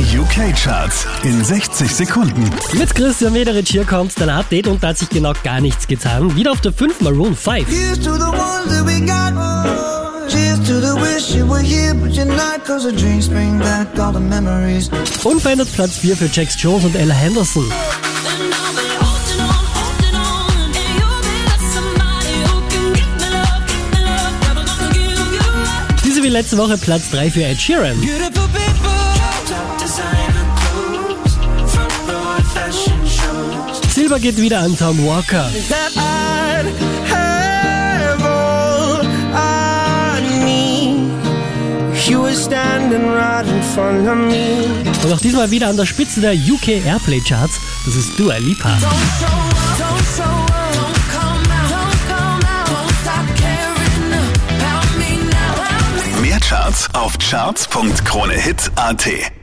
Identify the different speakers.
Speaker 1: Die UK-Charts in 60 Sekunden.
Speaker 2: Mit Christian Mederich hier kommt dein Update und da hat sich genau gar nichts getan. Wieder auf der 5 Maroon 5.
Speaker 3: Here's to the ones that we got. Cheers to the wish you were here, but you're not. Cause the dreams bring back all the memories.
Speaker 2: Unverändert Platz 4 für Jax Jones und Ella Henderson. Diese wie letzte Woche Platz 3 für Ed Sheeran.
Speaker 3: Beautiful people.
Speaker 2: Silber geht wieder an Tom Walker. Und auch diesmal wieder an der Spitze der UK Airplay Charts. Das ist Dua Lipa.
Speaker 1: Mehr Charts auf charts.kronehit.at.